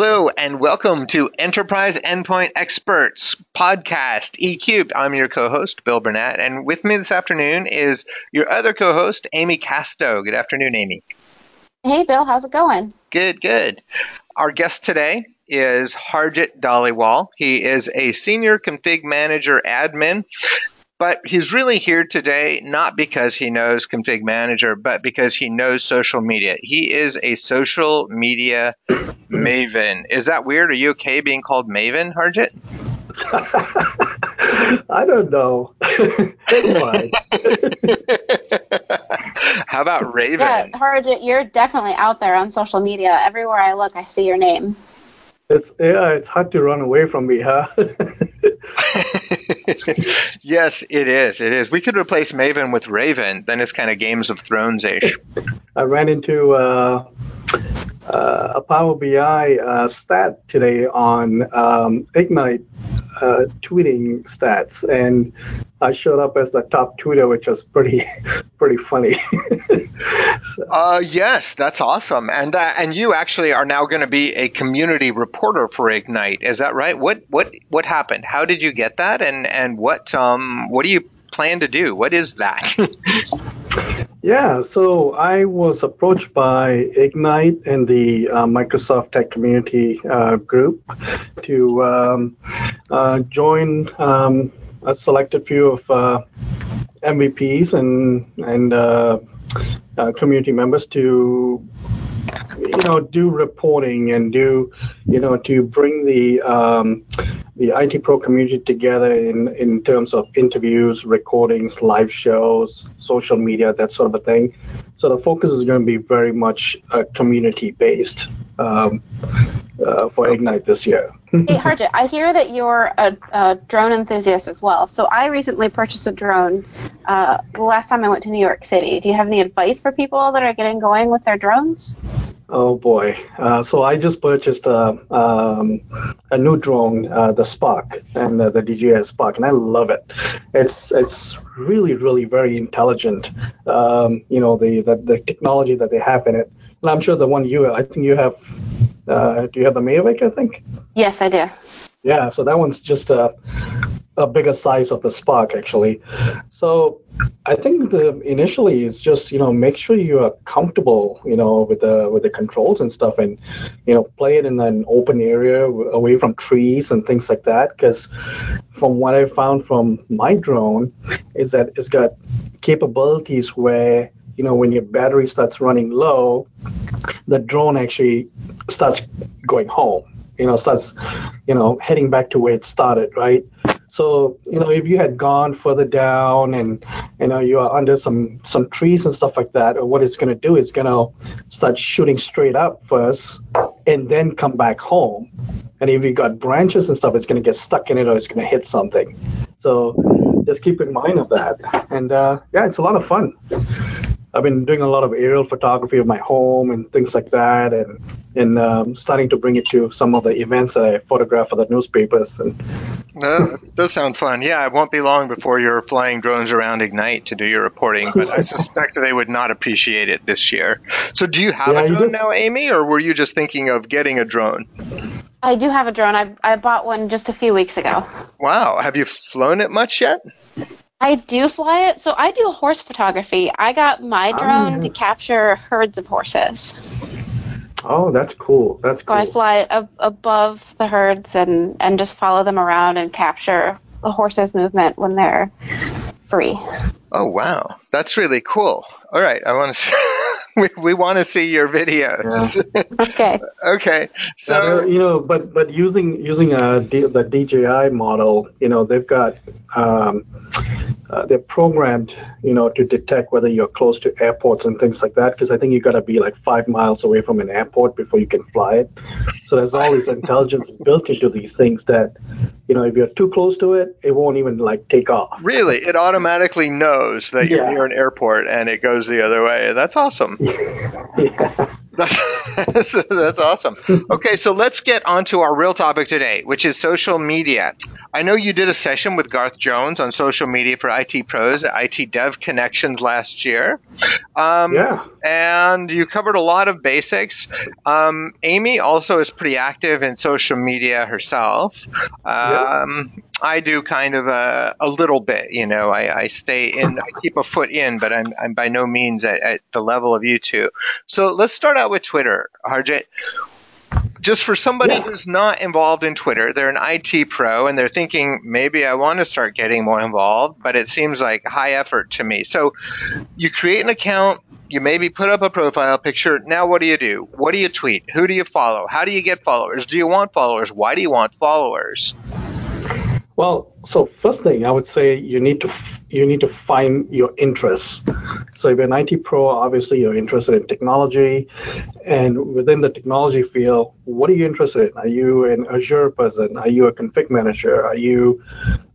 Hello, and welcome to Enterprise Endpoint Experts podcast, eCubed. I'm your co host, Bill Burnett, and with me this afternoon is your other co host, Amy Casto. Good afternoon, Amy. Hey, Bill, how's it going? Good, good. Our guest today is Harjit Dhaliwal. He is a senior config manager admin but he's really here today not because he knows Config Manager, but because he knows social media. He is a social media maven. Is that weird? Are you okay being called Maven, Harjit? I don't know. How about Raven? Yeah, Harjit, you're definitely out there on social media. Everywhere I look, I see your name. It's yeah, it's hard to run away from me, huh? yes, it is. It is. We could replace Maven with Raven. Then it's kind of Games of Thrones ish. I ran into uh, uh, a Power BI uh, stat today on um, Ignite uh, tweeting stats, and I showed up as the top tweeter, which was pretty pretty funny. so. uh, yes, that's awesome, and uh, and you actually are now going to be a community reporter for Ignite. Is that right? What what what happened? How did you get that, and and what um what do you plan to do? What is that? yeah, so I was approached by Ignite and the uh, Microsoft Tech Community uh, group to um, uh, join um, a selected few of uh, MVPs and and uh, uh, community members to you know do reporting and do you know to bring the um, the IT pro community together in in terms of interviews, recordings, live shows, social media, that sort of a thing. So the focus is going to be very much uh, community based um, uh, for Ignite this year. Hey Harjit, I hear that you're a, a, drone enthusiast as well. So I recently purchased a drone uh, the last time I went to New York City. Do you have any advice for people that are getting going with their drones? Oh boy! Uh, so I just purchased a um, a new drone, uh, the Spark, and uh, the DJI Spark, and I love it. It's it's really really very intelligent. Um, you know the, the the technology that they have in it, and I'm sure the one you I think you have. Uh, do you have the Mavic? I think. Yes, I do. Yeah, so that one's just a a bigger size of the Spark actually. So I think the initially is just you know make sure you are comfortable you know with the with the controls and stuff and you know play it in an open area away from trees and things like that because from what I found from my drone is that it's got capabilities where you know when your battery starts running low the drone actually starts going home you know starts you know heading back to where it started right so you know, if you had gone further down and you know you are under some some trees and stuff like that, or what it's going to do is going to start shooting straight up first, and then come back home. And if you got branches and stuff, it's going to get stuck in it or it's going to hit something. So just keep in mind of that. And uh, yeah, it's a lot of fun. I've been doing a lot of aerial photography of my home and things like that, and and um, starting to bring it to some of the events that I photograph for the newspapers. And that does sound fun. Yeah, it won't be long before you're flying drones around Ignite to do your reporting, but I suspect they would not appreciate it this year. So, do you have yeah, a drone just, now, Amy, or were you just thinking of getting a drone? I do have a drone. I I bought one just a few weeks ago. Wow, have you flown it much yet? I do fly it. So I do horse photography. I got my oh, drone oh, yes. to capture herds of horses. Oh, that's cool. That's cool. So I fly ab- above the herds and, and just follow them around and capture the horses' movement when they're free. Oh wow, that's really cool. All right, I want to. See, we we want to see your videos. Yeah. okay. okay. So you know, but but using using a D, the DJI model, you know, they've got um, uh, they're programmed, you know, to detect whether you're close to airports and things like that. Because I think you got to be like five miles away from an airport before you can fly it. So there's all this intelligence built into these things that, you know, if you're too close to it, it won't even like take off. Really, it automatically knows that you're yeah. near an airport and it goes the other way. That's awesome. yeah. That's, That's awesome. Okay, so let's get on to our real topic today, which is social media. I know you did a session with Garth Jones on social media for IT pros at IT Dev Connections last year. Um, Yeah. And you covered a lot of basics. Um, Amy also is pretty active in social media herself. Um, I do kind of a, a little bit, you know. I, I stay in, I keep a foot in, but I'm, I'm by no means at, at the level of you two. So let's start out with Twitter, Harjit. Just for somebody Yeah. who's not involved in Twitter, they're an IT pro and they're thinking maybe I want to start getting more involved, but it seems like high effort to me. So you create an account, you maybe put up a profile picture. Now what do you do? What do you tweet? Who do you follow? How do you get followers? Do you want followers? Why do you want followers? Well, so first thing I would say you need to you need to find your interests. So if you're an IT pro, obviously you're interested in technology, and within the technology field, what are you interested in? Are you an Azure person? Are you a config manager? Are you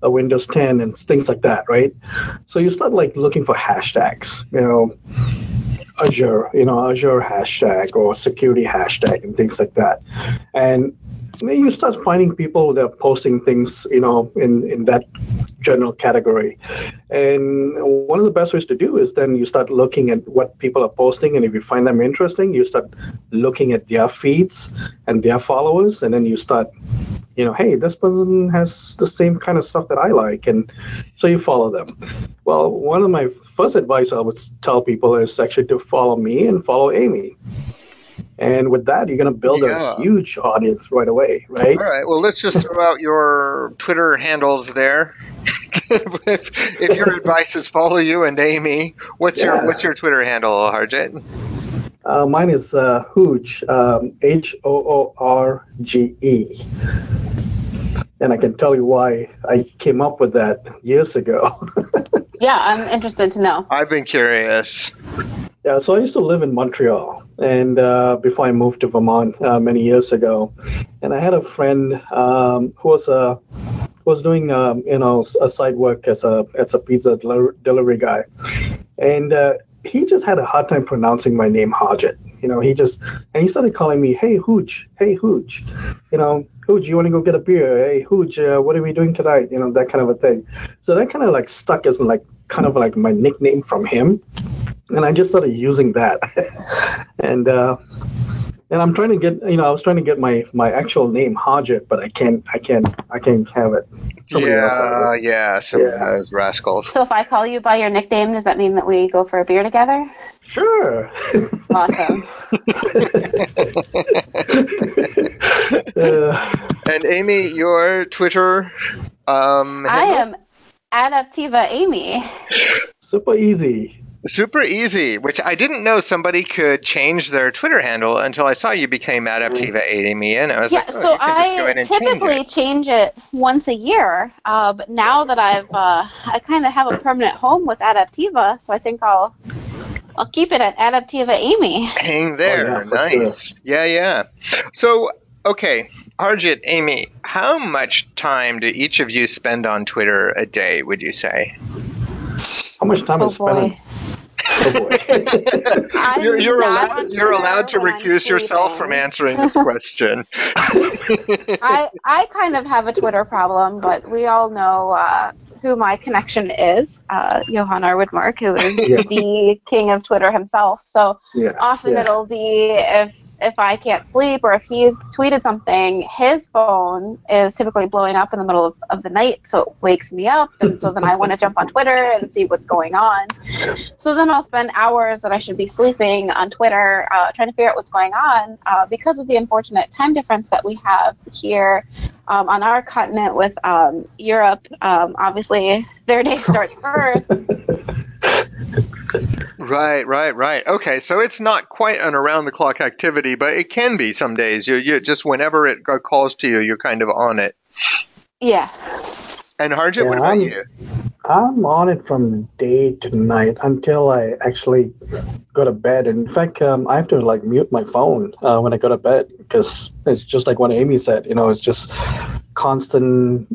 a Windows 10 and things like that, right? So you start like looking for hashtags, you know, Azure, you know, Azure hashtag or security hashtag and things like that, and then you start finding people that are posting things, you know, in, in that general category. And one of the best ways to do is then you start looking at what people are posting. And if you find them interesting, you start looking at their feeds and their followers. And then you start, you know, hey, this person has the same kind of stuff that I like. And so you follow them. Well, one of my first advice I would tell people is actually to follow me and follow Amy. And with that, you're going to build Yeah. a huge audience right away, right? All right. Well, let's just throw out your Twitter handles there. if, if your advice is follow you and Amy, what's your what's your Twitter handle, Harjit? Uh, mine is uh, Hoorge, um, H O O R G E. And I can tell you why I came up with that years ago. Yeah, I'm interested to know. I've been curious. Yeah, so I used to live in Montreal, and uh, before I moved to Vermont uh, many years ago, and I had a friend um, who was a who was doing um, you know a side work as a as a pizza deli- delivery guy, and uh, he just had a hard time pronouncing my name Harjit. You know, he just and he started calling me, "Hey Hooch, hey Hooch," you know, Hooch, you want to go get a beer? Hey Hooch, uh, what are we doing tonight? You know, that kind of a thing. So that kind of like stuck as like kind of like my nickname from him and I just started using that. and uh, and I'm trying to get you know I was trying to get my my actual name Harjit, but I can't I can't I can't have it. Somebody else yeah, it. yeah, some of Yeah. those rascals. So if I call you by your nickname, does that mean that we go for a beer together? Sure. Awesome. uh, And Amy, your Twitter. Um, I am Adaptiva Amy. super easy. super easy. Which I didn't know somebody could change their Twitter handle until I saw you became Adaptiva Amy, and I was Yeah, like, oh, so you can go I in and change typically it. change it once a year. Uh, but now that I've, uh, I kind of have a permanent home with Adaptiva, so I think I'll, I'll keep it at Adaptiva Amy. hang there. Oh, yeah, for nice. Yeah, yeah. So, okay, Arjit, Amy, how much time do each of you spend on Twitter a day? Would you say? How much time Oh is spent on boy. oh boy. I'm You're, you're allowed. You're allowed to recuse yourself from answering this question. I I kind of have a Twitter problem, but we all know uh, who my connection is, uh, Johan Arwidmark, who is Yeah. the king of Twitter himself. So yeah. often yeah. it'll be if if I can't sleep or if he's tweeted something, his phone is typically blowing up in the middle of, of the night, so it wakes me up, and so then I want to jump on Twitter and see what's going on. So then I'll spend hours that I should be sleeping on Twitter uh, trying to figure out what's going on uh, because of the unfortunate time difference that we have here um, on our continent with um, Europe. Um, obviously, their day starts first. Right, right, right. Okay, so it's not quite an around the clock activity, but it can be some days. You, you just whenever it calls to you, you're kind of on it. Yeah. And Harjit, what Yeah, about I'm- you? I'm on it from day to night until I actually go to bed. In fact, um, I have to like mute my phone uh, when I go to bed because it's just like what Amy said. You know, it's just constant,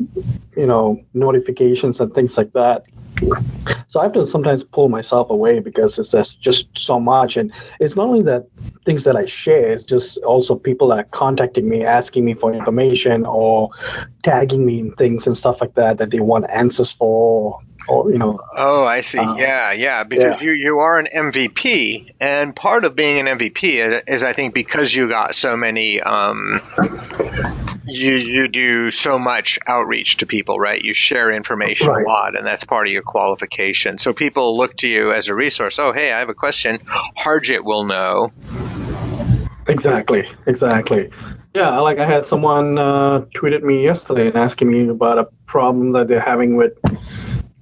you know, notifications and things like that. So I have to sometimes pull myself away because it's just, so much. And it's not only that things that I share, it's just also people that are contacting me, asking me for information or tagging me in things and stuff like that that they want answers for or you know. Oh, I see. Uh, yeah, yeah. Because yeah. you you are an MVP, and part of being an MVP is, I think, because you got so many. Um, you you do so much outreach to people, right? You share information right. a lot, and that's part of your qualification. So people look to you as a resource. Oh, hey, I have a question. Harjit will know. Exactly. Exactly. Yeah, like I had someone uh, tweeted me yesterday and asking me about a problem that they're having with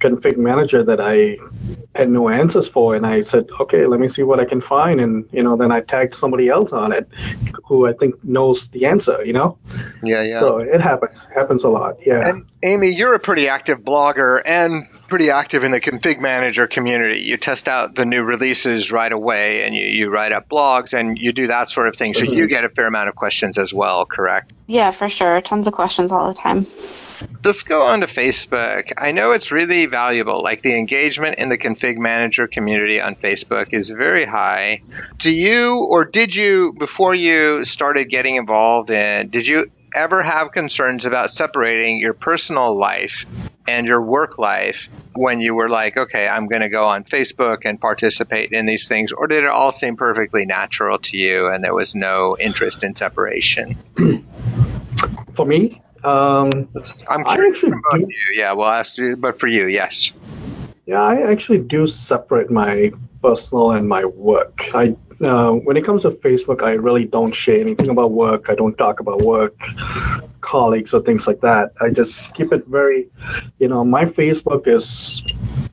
config manager that I had no answers for, and I said, okay, let me see what I can find, and you know, then I tagged somebody else on it, who I think knows the answer. You know. Yeah, yeah. So it happens. Happens a lot. Yeah. And Amy, you're a pretty active blogger and pretty active in the config manager community. You test out the new releases right away, and you, you write up blogs, and you do that sort of thing. So mm-hmm. you get a fair amount of questions as well, correct? Yeah, for sure. Tons of questions all the time. Let's go on to Facebook. I know it's really valuable. Like the engagement in the config manager community on Facebook is very high. Do you, or did you, before you started getting involved in, did you ever have concerns about separating your personal life and your work life when you were like, okay, I'm going to go on Facebook and participate in these things? Or did it all seem perfectly natural to you and there was no interest in separation? For me, um, I'm curious about do, you. Yeah, well, ask you, but for you, yes. Yeah, I actually do separate my personal and my work. I uh, when it comes to Facebook, I really don't share anything about work. I don't talk about work, colleagues, or things like that. I just keep it very, you know, my Facebook is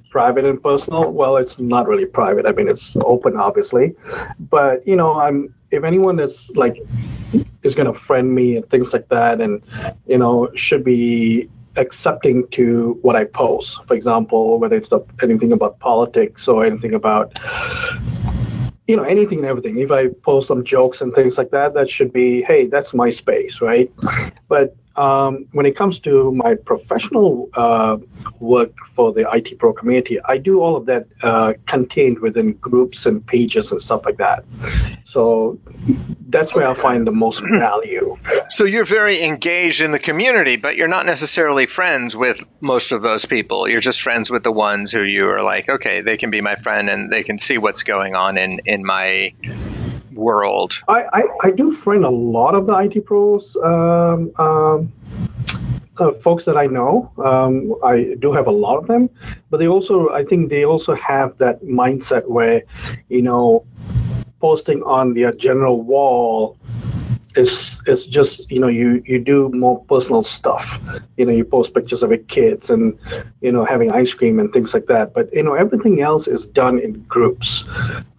private and personal. Well, it's not really private. I mean, it's open, obviously, but you know, I'm if anyone is like is going to friend me and things like that, and you know, should be accepting to what I post. For example, whether it's the, anything about politics or anything about you know anything and everything if i post some jokes and things like that that should be hey that's my space right but um, when it comes to my professional uh, work for the IT Pro community, I do all of that uh, contained within groups and pages and stuff like that. So that's where I find the most value. So you're very engaged in the community, but you're not necessarily friends with most of those people. You're just friends with the ones who you are like, okay, they can be my friend and they can see what's going on in, in my world? I, I, I do friend a lot of the IT pros. Um, um, uh, folks that I know, um, I do have a lot of them, but they also, I think they also have that mindset where, you know, posting on their general wall it's it's just you know you you do more personal stuff. You know you post pictures of your kids and you know having ice cream and things like that. But you know everything else is done in groups.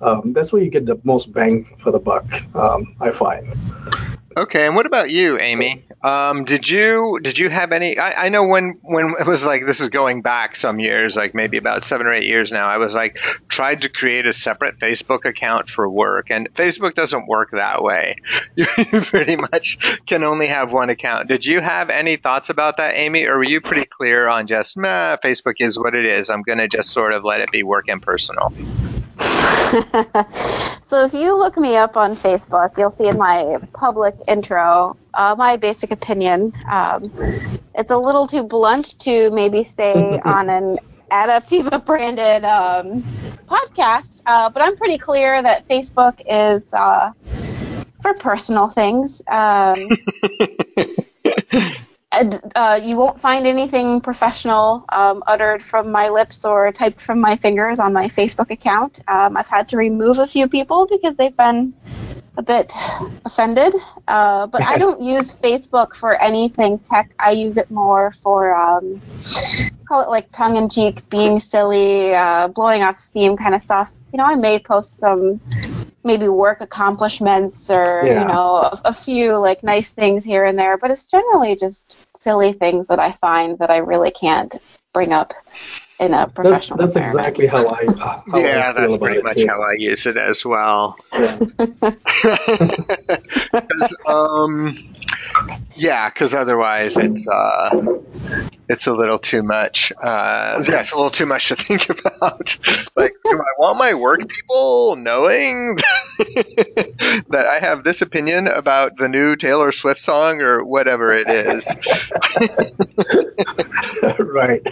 Um, that's where you get the most bang for the buck um, i find Okay, and what about you, Amy? Um, did you did you have any? I, I, know when when it was like this is going back some years, like maybe about seven or eight years now. I was like tried to create a separate Facebook account for work, and Facebook doesn't work that way. You pretty much can only have one account. Did you have any thoughts about that, Amy, or were you pretty clear on just Meh, Facebook is what it is? I'm going to just sort of let it be work and personal. so if you look me up on Facebook, you'll see in my public intro uh, my basic opinion. Um, it's a little too blunt to maybe say on an Adaptiva branded um, podcast, uh, but I'm pretty clear that Facebook is uh, for personal things. Um, uh, you won't find anything professional um, uttered from my lips or typed from my fingers on my Facebook account. Um, I've had to remove a few people because they've been a bit offended. Uh, but I don't use Facebook for anything tech. I use it more for um, call it like tongue in cheek, being silly, uh, blowing off steam kind of stuff. You know, I may post some maybe work accomplishments or yeah. you know a, a, few like nice things here and there but it's generally just silly things that i find that i really can't bring up in a professional that's, that's exactly how i how yeah I that's pretty much too. how i use it as well yeah because um, yeah, otherwise it's uh, it's a little too much. Uh, yeah, it's a little too much to think about. like, do I want my work people knowing that I have this opinion about the new Taylor Swift song or whatever it is? right.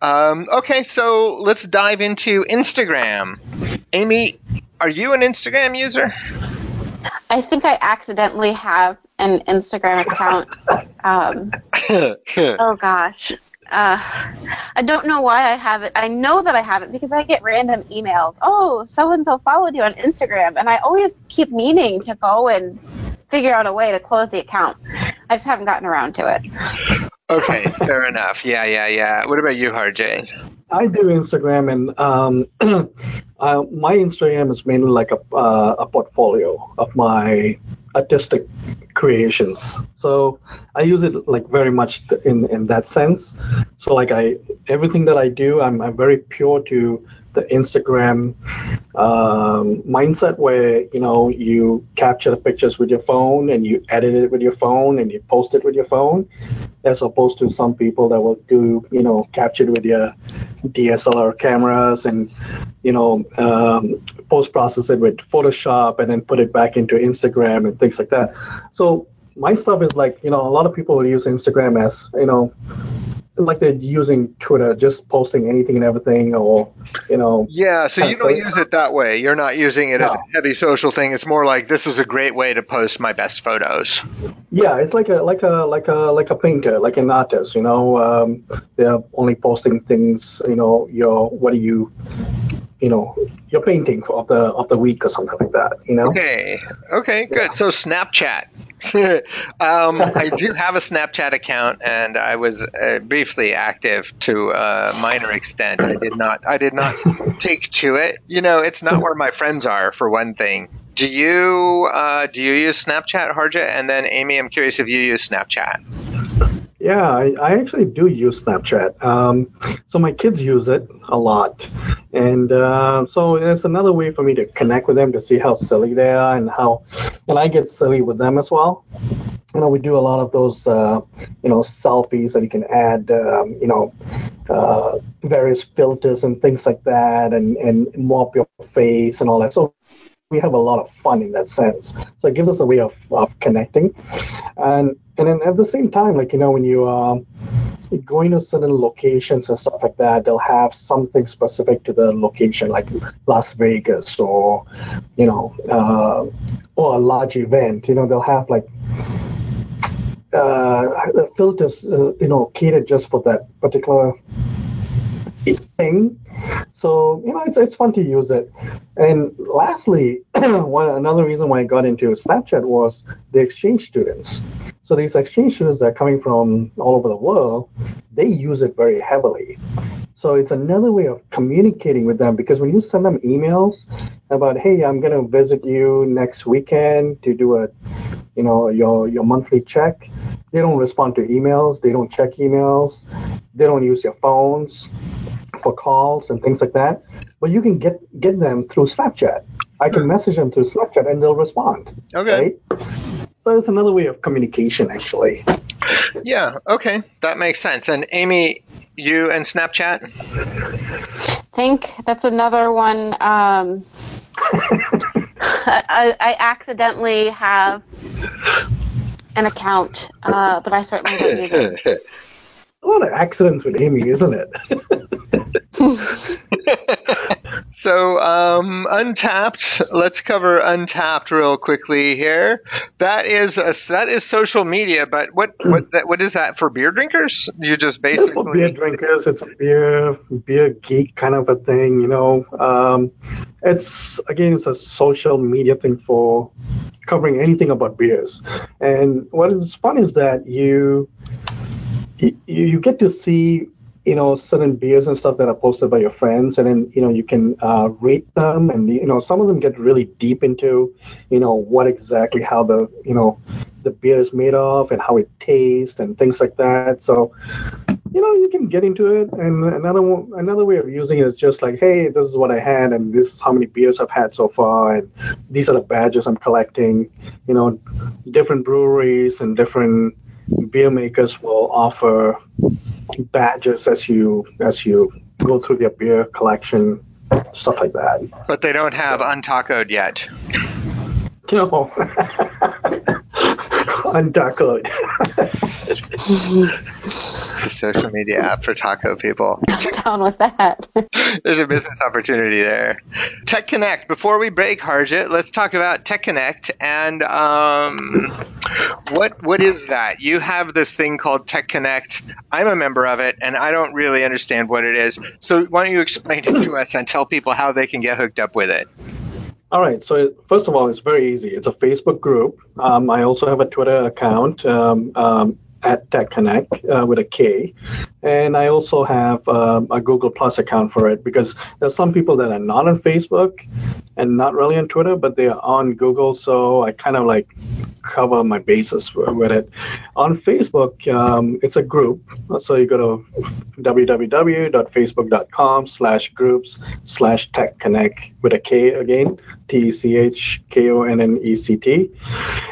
Um, okay, so let's dive into Instagram. Amy, are you an Instagram user? I think I accidentally have an Instagram account. Um, oh gosh. Uh, I don't know why I have it. I know that I have it because I get random emails. Oh, so and so followed you on Instagram, and I always keep meaning to go and figure out a way to close the account. I just haven't gotten around to it. okay, fair enough. Yeah, yeah, yeah. What about you, Harjay? I do Instagram, and um, uh, my Instagram is mainly like a uh, a portfolio of my artistic creations. So I use it like very much in in that sense. So like I everything that I do, I'm I'm very pure to the Instagram um, mindset where you know you capture the pictures with your phone and you edit it with your phone and you post it with your phone, as opposed to some people that will do you know capture it with your DSLR cameras and you know um, post process it with Photoshop and then put it back into Instagram and things like that. So my stuff is like you know a lot of people will use Instagram as you know like they're using Twitter, just posting anything and everything, or you know. Yeah, so you don't use it that way. You're not using it no. as a heavy social thing. It's more like this is a great way to post my best photos. Yeah, it's like a like a like a like a painter, like an artist. You know, um, they're only posting things. You know, your what do you you know your painting of the of the week or something like that you know okay okay good yeah. so snapchat um, I do have a Snapchat account, and I was uh, briefly active to a minor extent. I did not. I did not take to it. You know, it's not where my friends are, for one thing. Do you uh, do you use Snapchat, Harjit? And then Amy, I'm curious if you use Snapchat. Yeah, I, I actually do use Snapchat. Um, so my kids use it a lot, and uh, so it's another way for me to connect with them to see how silly they are and how, and I get silly with them as well. You know, we do a lot of those, uh, you know, selfies that you can add, um, you know, uh, various filters and things like that, and and mop your face and all that. So we have a lot of fun in that sense. So it gives us a way of, of connecting. And and then at the same time, like you know, when you um, going to certain locations and stuff like that, they'll have something specific to the location, like Las Vegas or you know, uh, or a large event. You know, they'll have like uh, the filters, uh, you know, catered just for that particular thing. So you know, it's it's fun to use it. And lastly, one another reason why I got into Snapchat was the exchange students. So these exchange students that are coming from all over the world, they use it very heavily. So it's another way of communicating with them because when you send them emails about, hey, I'm going to visit you next weekend to do a, you know, your your monthly check, they don't respond to emails, they don't check emails, they don't use your phones for calls and things like that. But you can get get them through Snapchat. I can hmm. message them through Snapchat and they'll respond. Okay. Right? So it's another way of communication, actually. Yeah. Okay, that makes sense. And Amy, you and Snapchat. I think that's another one. Um, I, I, accidentally have an account, uh, but I certainly don't use it. A lot of accidents with Amy, isn't it? so um, Untappd. Let's cover Untappd real quickly here. That is a, that is social media, but what what what is that for beer drinkers? You just basically for beer drinkers. It's a beer beer geek kind of a thing, you know. Um, it's again, it's a social media thing for covering anything about beers. And what is fun is that you you, you get to see you know certain beers and stuff that are posted by your friends and then you know you can uh, rate them and you know some of them get really deep into you know what exactly how the you know the beer is made of and how it tastes and things like that. So you know you can get into it. And another one, another way of using it is just like hey this is what i had and this is how many beers i've had so far and these are the badges i'm collecting. You know different breweries and different beer makers will offer badges as you as you go through their beer collection, stuff like that. But they don't have untacoed yet. No. Untacoed. The social media app for taco people. Down with that. There's a business opportunity there. TechKonnect. Before we break, Harjit, let's talk about TechKonnect and um, what what is that? You have this thing called TechKonnect. I'm a member of it, and I don't really understand what it is. So why don't you explain it to us and tell people how they can get hooked up with it? All right. So first of all, it's very easy. It's a Facebook group. Um, I also have a Twitter account um, um, at TechKonnect uh, with a K, and I also have um, a Google Plus account for it because there's some people that are not on Facebook and not really on Twitter, but they are on Google. So I kind of like cover my bases with it. On Facebook, um, it's a group. So you go to www.facebook.com slash groups slash techkonnect with a K again, T-E-C-H-K-O-N-N-E-C-T.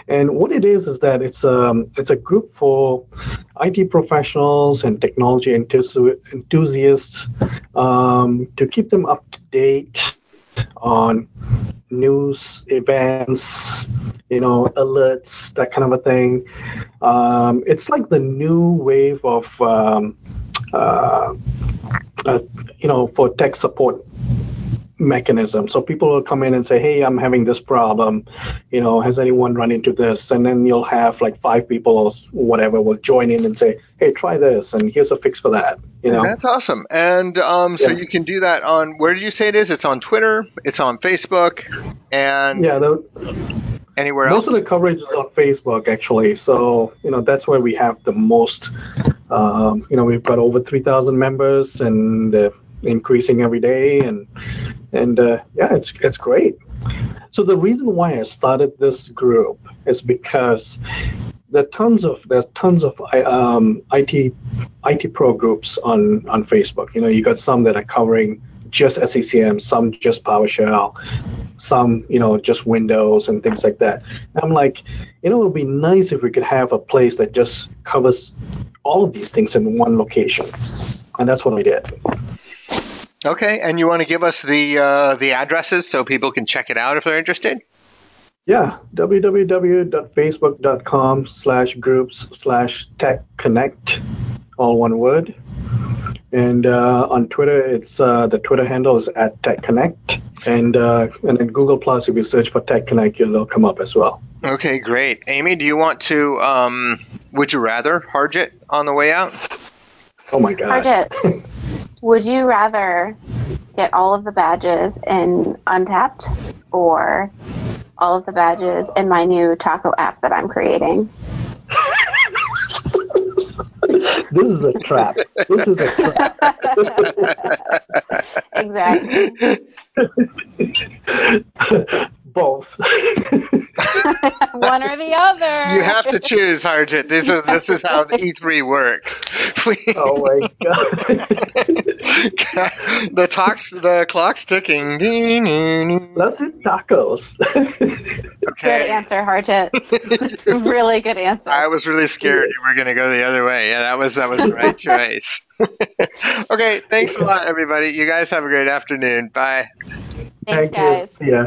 And what it is is that it's um it's a group for IT professionals and technology enthusi- enthusiasts um, to keep them up to date on news events, you know, alerts, that kind of a thing. Um, it's like the new wave of, um, uh, uh, you know, for tech support mechanism. So people will come in and say, "Hey, I'm having this problem. You know, has anyone run into this?" And then you'll have like five people or whatever will join in and say, "Hey, try this, and here's a fix for that." You know, That's awesome. And um, so Yeah. you can do that on where did you say it is? It's on Twitter, it's on Facebook, and yeah. The, anywhere most else. Most of the coverage is on Facebook, actually. So you know, that's where we have the most. Um, you know, we've got over three thousand members, and uh, increasing every day, and and uh, yeah, it's it's great. So the reason why I started this group is because there are tons of there are tons of um, IT IT pro groups on on Facebook. You know, you got some that are covering just SCCM, some just PowerShell, some you know just Windows and things like that. And I'm like, you know, it would be nice if we could have a place that just covers all of these things in one location, and that's what we did. Okay, and you want to give us the uh, the addresses so people can check it out if they're interested? Yeah, www.facebook.com slash groups slash tech connect, all one word. And uh, on Twitter, it's uh, the Twitter handle is at TechKonnect, and uh, and in Google Plus, if you search for TechKonnect, it'll come up as well. Okay, great. Amy, do you want to? Um, would you rather Harjit on the way out? Oh my God! Harjit, would you rather get all of the badges in Untappd or all of the badges in my new taco app that I'm creating? This is a trap. This is a trap. exactly. Both. One or the other. You have to choose, Harjit. This is this is how the E3 works. We, oh my God! the talks, the clock's ticking. Let's do tacos. Okay. Good answer, Harjit. really good answer. I was really scared you were going to go the other way. Yeah, that was that was the right choice. okay, thanks a lot, everybody. You guys have a great afternoon. Bye. Thanks, Thank guys. you. See ya.